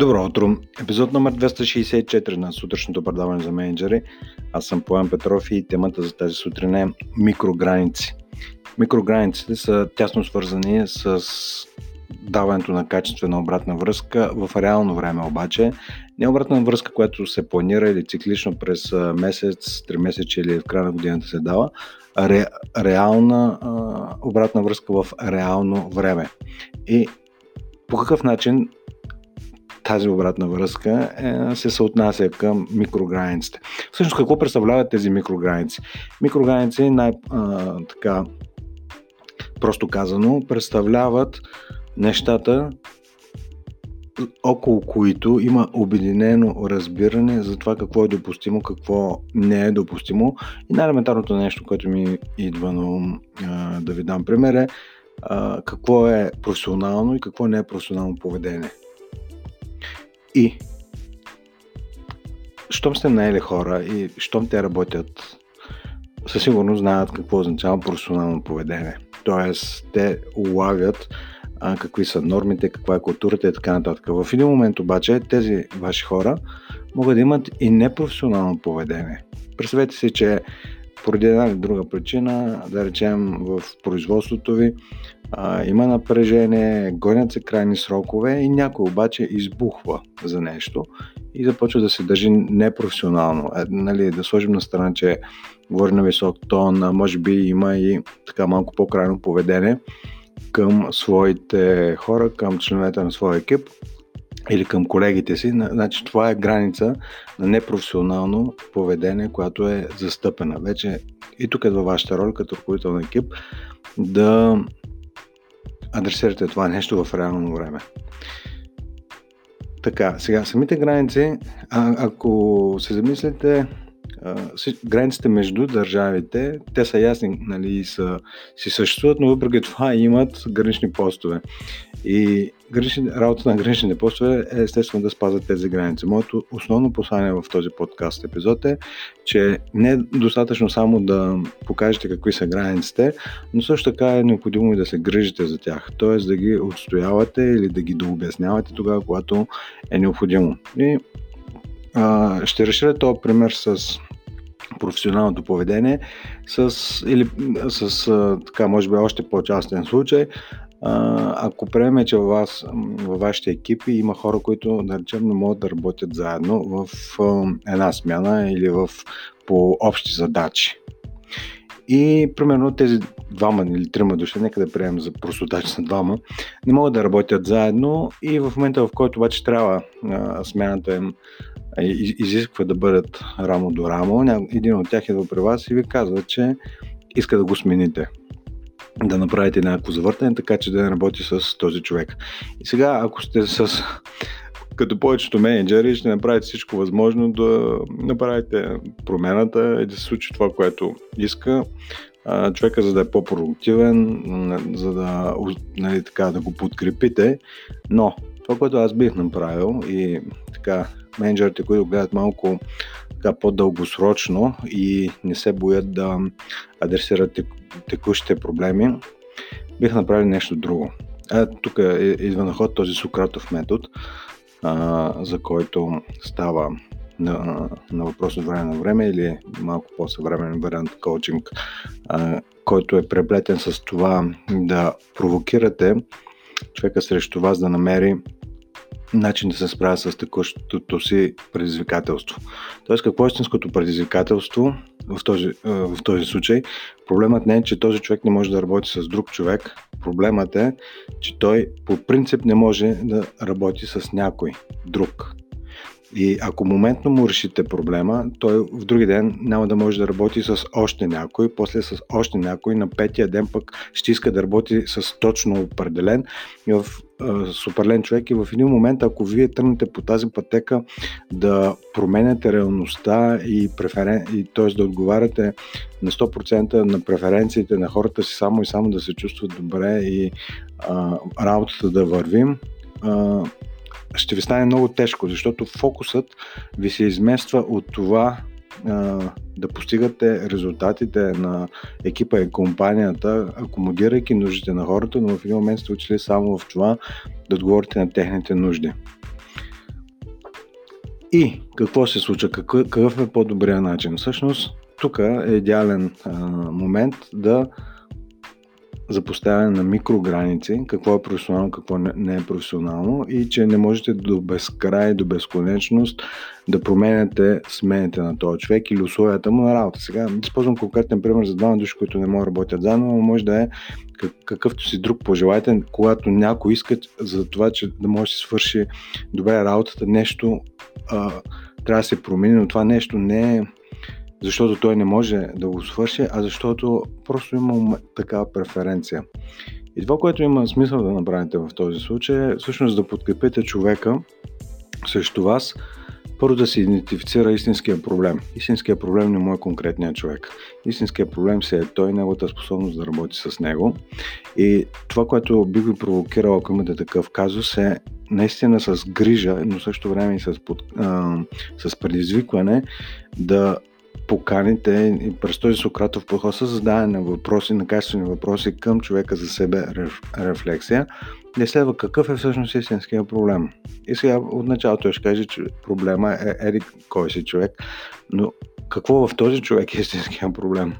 Добро утро! Епизод номер 264 на сутрешното предаване за менеджери. Аз съм Поян Петров и темата за тази сутрин е микрограници. Микрограниците са тясно свързани с даването на качествена обратна връзка в реално време обаче. Не обратна връзка, която се планира или циклично през месец, 3 месеца или в края на годината се дава, а ре, реална а, обратна връзка в реално време. И по какъв начин тази обратна връзка е, се съотнася към микрограниците. Всъщност какво представляват тези микрограници? Микрограници, най- а, така, просто казано, представляват нещата, около които има обединено разбиране за това какво е допустимо, какво не е допустимо. И най-елементарното нещо, което ми идва на ум да ви дам пример е какво е професионално и какво не е професионално поведение. И щом сте наели хора и щом те работят, със сигурност знаят какво означава професионално поведение. Тоест, те улавят а, какви са нормите, каква е културата и така нататък. В един момент обаче тези ваши хора могат да имат и непрофесионално поведение. Представете си, че поради една или друга причина, да речем в производството ви, а, има напрежение, гонят се крайни срокове и някой обаче избухва за нещо и започва да се държи непрофесионално. Е, нали, да сложим на страна, че говори на висок тон, а може би има и така малко по-крайно поведение към своите хора, към членовете на своя екип или към колегите си. Значи това е граница на непрофесионално поведение, което е застъпена. Вече и тук е във вашата роля като ръководител на екип да адресирате това нещо в реално време. Така, сега самите граници, а, ако се замислите, границите между държавите, те са ясни, нали, са, си съществуват, но въпреки това имат гранични постове. И гранични, работа на граничните постове е естествено да спазват тези граници. Моето основно послание в този подкаст епизод е, че не е достатъчно само да покажете какви са границите, но също така е необходимо и да се грижите за тях. т.е. да ги отстоявате или да ги дообяснявате тогава, когато е необходимо. И а, ще решите този пример с професионалното поведение с, или с така, може би още по-частен случай, ако приеме, че във, вас, във вашите екипи има хора, които, да речем, не могат да работят заедно в една смяна или в, по общи задачи. И примерно тези двама или трима души, нека да приемем за простота, че са двама, не могат да работят заедно и в момента, в който обаче трябва а, смяната им изисква да бъдат рамо до рамо, един от тях идва при вас и ви казва, че иска да го смените да направите някакво завъртане, така че да не работи с този човек. И сега, ако сте с като повечето менеджери, ще направите всичко възможно да направите промената и да се случи това, което иска човека, за да е по-продуктивен, за да, нали, така, да го подкрепите. Но това, което аз бих направил и така, менеджерите, които гледат малко така, по-дългосрочно и не се боят да адресират текущите проблеми, бих направил нещо друго. А, тук е, идва на ход този Сократов метод, а, за който става на, на въпрос от време на време или малко по-съвременен вариант коучинг, а, който е преплетен с това да провокирате човека срещу вас да намери начин да се справя с текущото си предизвикателство. Тоест, какво е истинското предизвикателство в този, в този случай? Проблемът не е, че този човек не може да работи с друг човек. Проблемът е, че той по принцип не може да работи с някой друг. И ако моментно му решите проблема, той в други ден няма да може да работи с още някой, после с още някой, на петия ден пък ще иска да работи с точно определен и в с определен човек и в един момент, ако вие тръгнете по тази пътека да променяте реалността и, преферен... и т.е. да отговаряте на 100% на преференциите на хората си само и само да се чувстват добре и а, работата да вървим, а, ще ви стане много тежко, защото фокусът ви се измества от това да постигате резултатите на екипа и компанията, акомодирайки нуждите на хората, но в един момент сте учили само в това да отговорите на техните нужди. И какво се случва? Какъв, е по-добрият начин? Всъщност, тук е идеален а, момент да за поставяне на микрограници, какво е професионално, какво не е професионално и че не можете до безкрай, до безконечност да променяте смените на този човек или условията му на работа. Сега използвам конкретен пример за двама души, които не могат да работят заедно, но може да е какъвто си друг пожелайте, когато някой иска за това, че да може да се свърши добре работата, нещо а, трябва да се промени, но това нещо не е защото той не може да го свърши, а защото просто има такава преференция. И това, което има смисъл да направите в този случай е всъщност да подкрепите човека срещу вас, първо да се идентифицира истинския проблем. Истинския проблем не му е конкретният човек. Истинския проблем си е той, неговата способност да работи с него. И това, което би ви провокирало, ако имате такъв казус, е наистина с грижа, но също време и с, под, а, с предизвикване да поканите през този Сократов подход с задаване на въпроси, на качествени въпроси към човека за себе рефлексия, не следва какъв е всъщност истинския проблем. И сега от началото ще каже, че проблема е еди кой си човек, но какво в този човек е истинския проблем?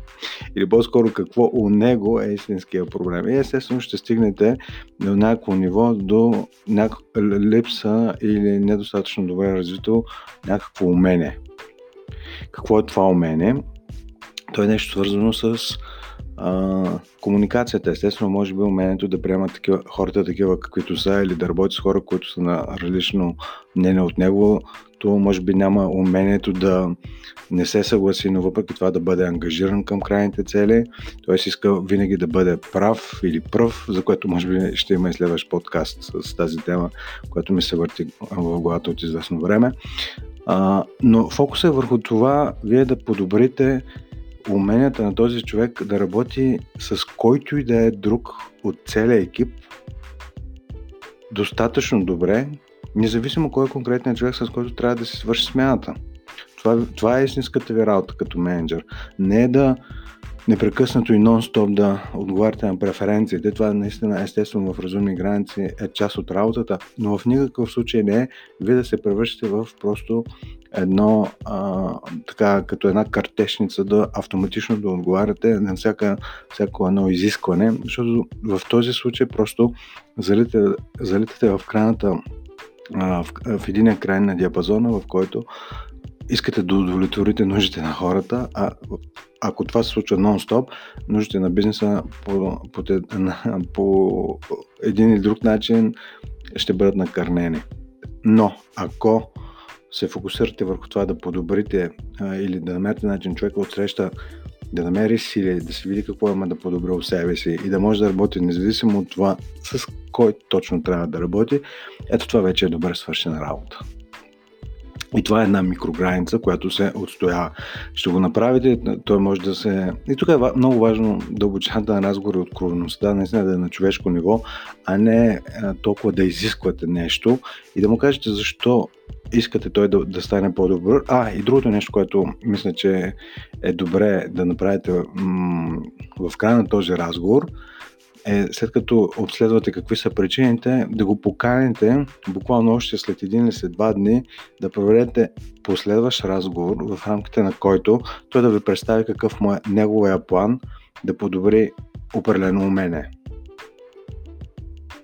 Или по-скоро какво у него е истинския проблем? И естествено ще стигнете до някакво ниво до някаква липса или недостатъчно добре развито някакво умение. Какво е това умение? То е нещо свързано с а, комуникацията. Естествено, може би умението да приемат такива, хората такива каквито са или да работи с хора, които са на различно мнение от него. То може би няма умението да не се съгласи, но въпреки това да бъде ангажиран към крайните цели. Той си иска винаги да бъде прав или пръв, за което може би ще има и следващ подкаст с тази тема, която ми се върти в главата от известно време. Но фокус е върху това вие да подобрите уменията на този човек да работи с който и да е друг от целия екип достатъчно добре, независимо кой е конкретният човек, с който трябва да се свърши смяната. Това, това е истинската ви работа като менеджер. Не е да непрекъснато и нон-стоп да отговаряте на преференциите. Това наистина естествено в разумни граници е част от работата, но в никакъв случай не е вие да се превръщате в просто едно, а, така, като една картешница да автоматично да отговаряте на всяка, всяко едно изискване, защото в този случай просто залитате, залитате в крайната в, в един край на диапазона, в който искате да удовлетворите нуждите на хората, а ако това се случва нон-стоп, нуждите на бизнеса по, по, по един или друг начин ще бъдат накърнени. Но ако се фокусирате върху това да подобрите а, или да намерите начин човека от среща да намери сили, да си види какво има да подобри в себе си и да може да работи независимо от това с кой точно трябва да работи, ето това вече е добре свършена работа. И това е една микрограница, която се отстоява. Ще го направите, той може да се... И тук е много важно дълбочината на разговор и откровеността, наистина да е на човешко ниво, а не толкова да изисквате нещо и да му кажете защо искате той да, да стане по-добър. А, и другото нещо, което мисля, че е добре да направите м- в края на този разговор, е след като обследвате какви са причините, да го поканите буквално още след един или след два дни да проведете последващ разговор в рамките на който той да ви представи какъв му е неговия план да подобри определено умение.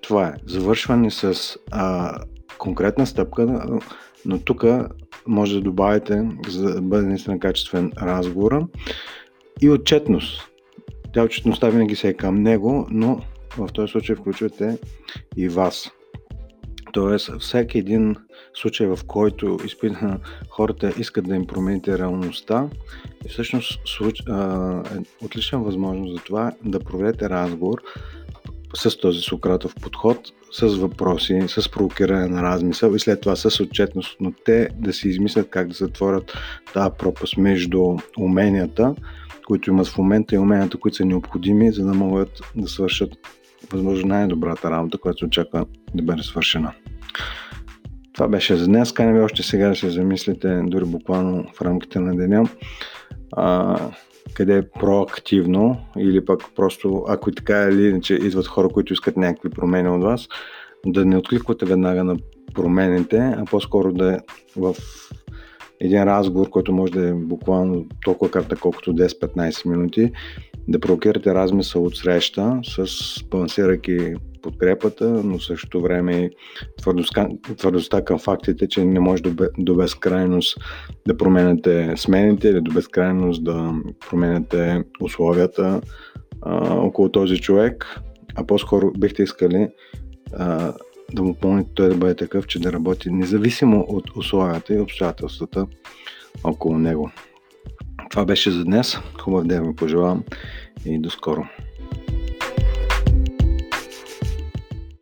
Това е завършване с а, конкретна стъпка, но тук може да добавите, за да бъде наистина качествен разговор и отчетност тя отчетността винаги се е към него, но в този случай включвате и вас. Тоест, всеки един случай, в който изпитана хората искат да им промените реалността, е всъщност случ... е отлична възможност за това да проведете разговор с този Сократов подход, с въпроси, с провокиране на размисъл и след това с отчетност, но те да си измислят как да затворят тази пропаст между уменията които имат в момента и уменията, които са необходими, за да могат да свършат възможно най-добрата работа, която очаква да бъде свършена. Това беше за днес. Каня ви още сега да се замислите, дори буквално в рамките на деня, а, къде е проактивно или пък просто, ако и така или иначе идват хора, които искат някакви промени от вас, да не откликвате веднага на промените, а по-скоро да е в един разговор, който може да е буквално толкова кратък, колкото 10-15 минути, да провокирате размисъл от среща, с балансирайки подкрепата, но също време и твърдостта, твърдостта към фактите, че не може до, до безкрайност да променяте смените или до безкрайност да променяте условията а, около този човек, а по-скоро бихте искали а, да му помните той да бъде такъв, че да работи независимо от условията и обстоятелствата около него. Това беше за днес. Хубав ден ви пожелавам и до скоро.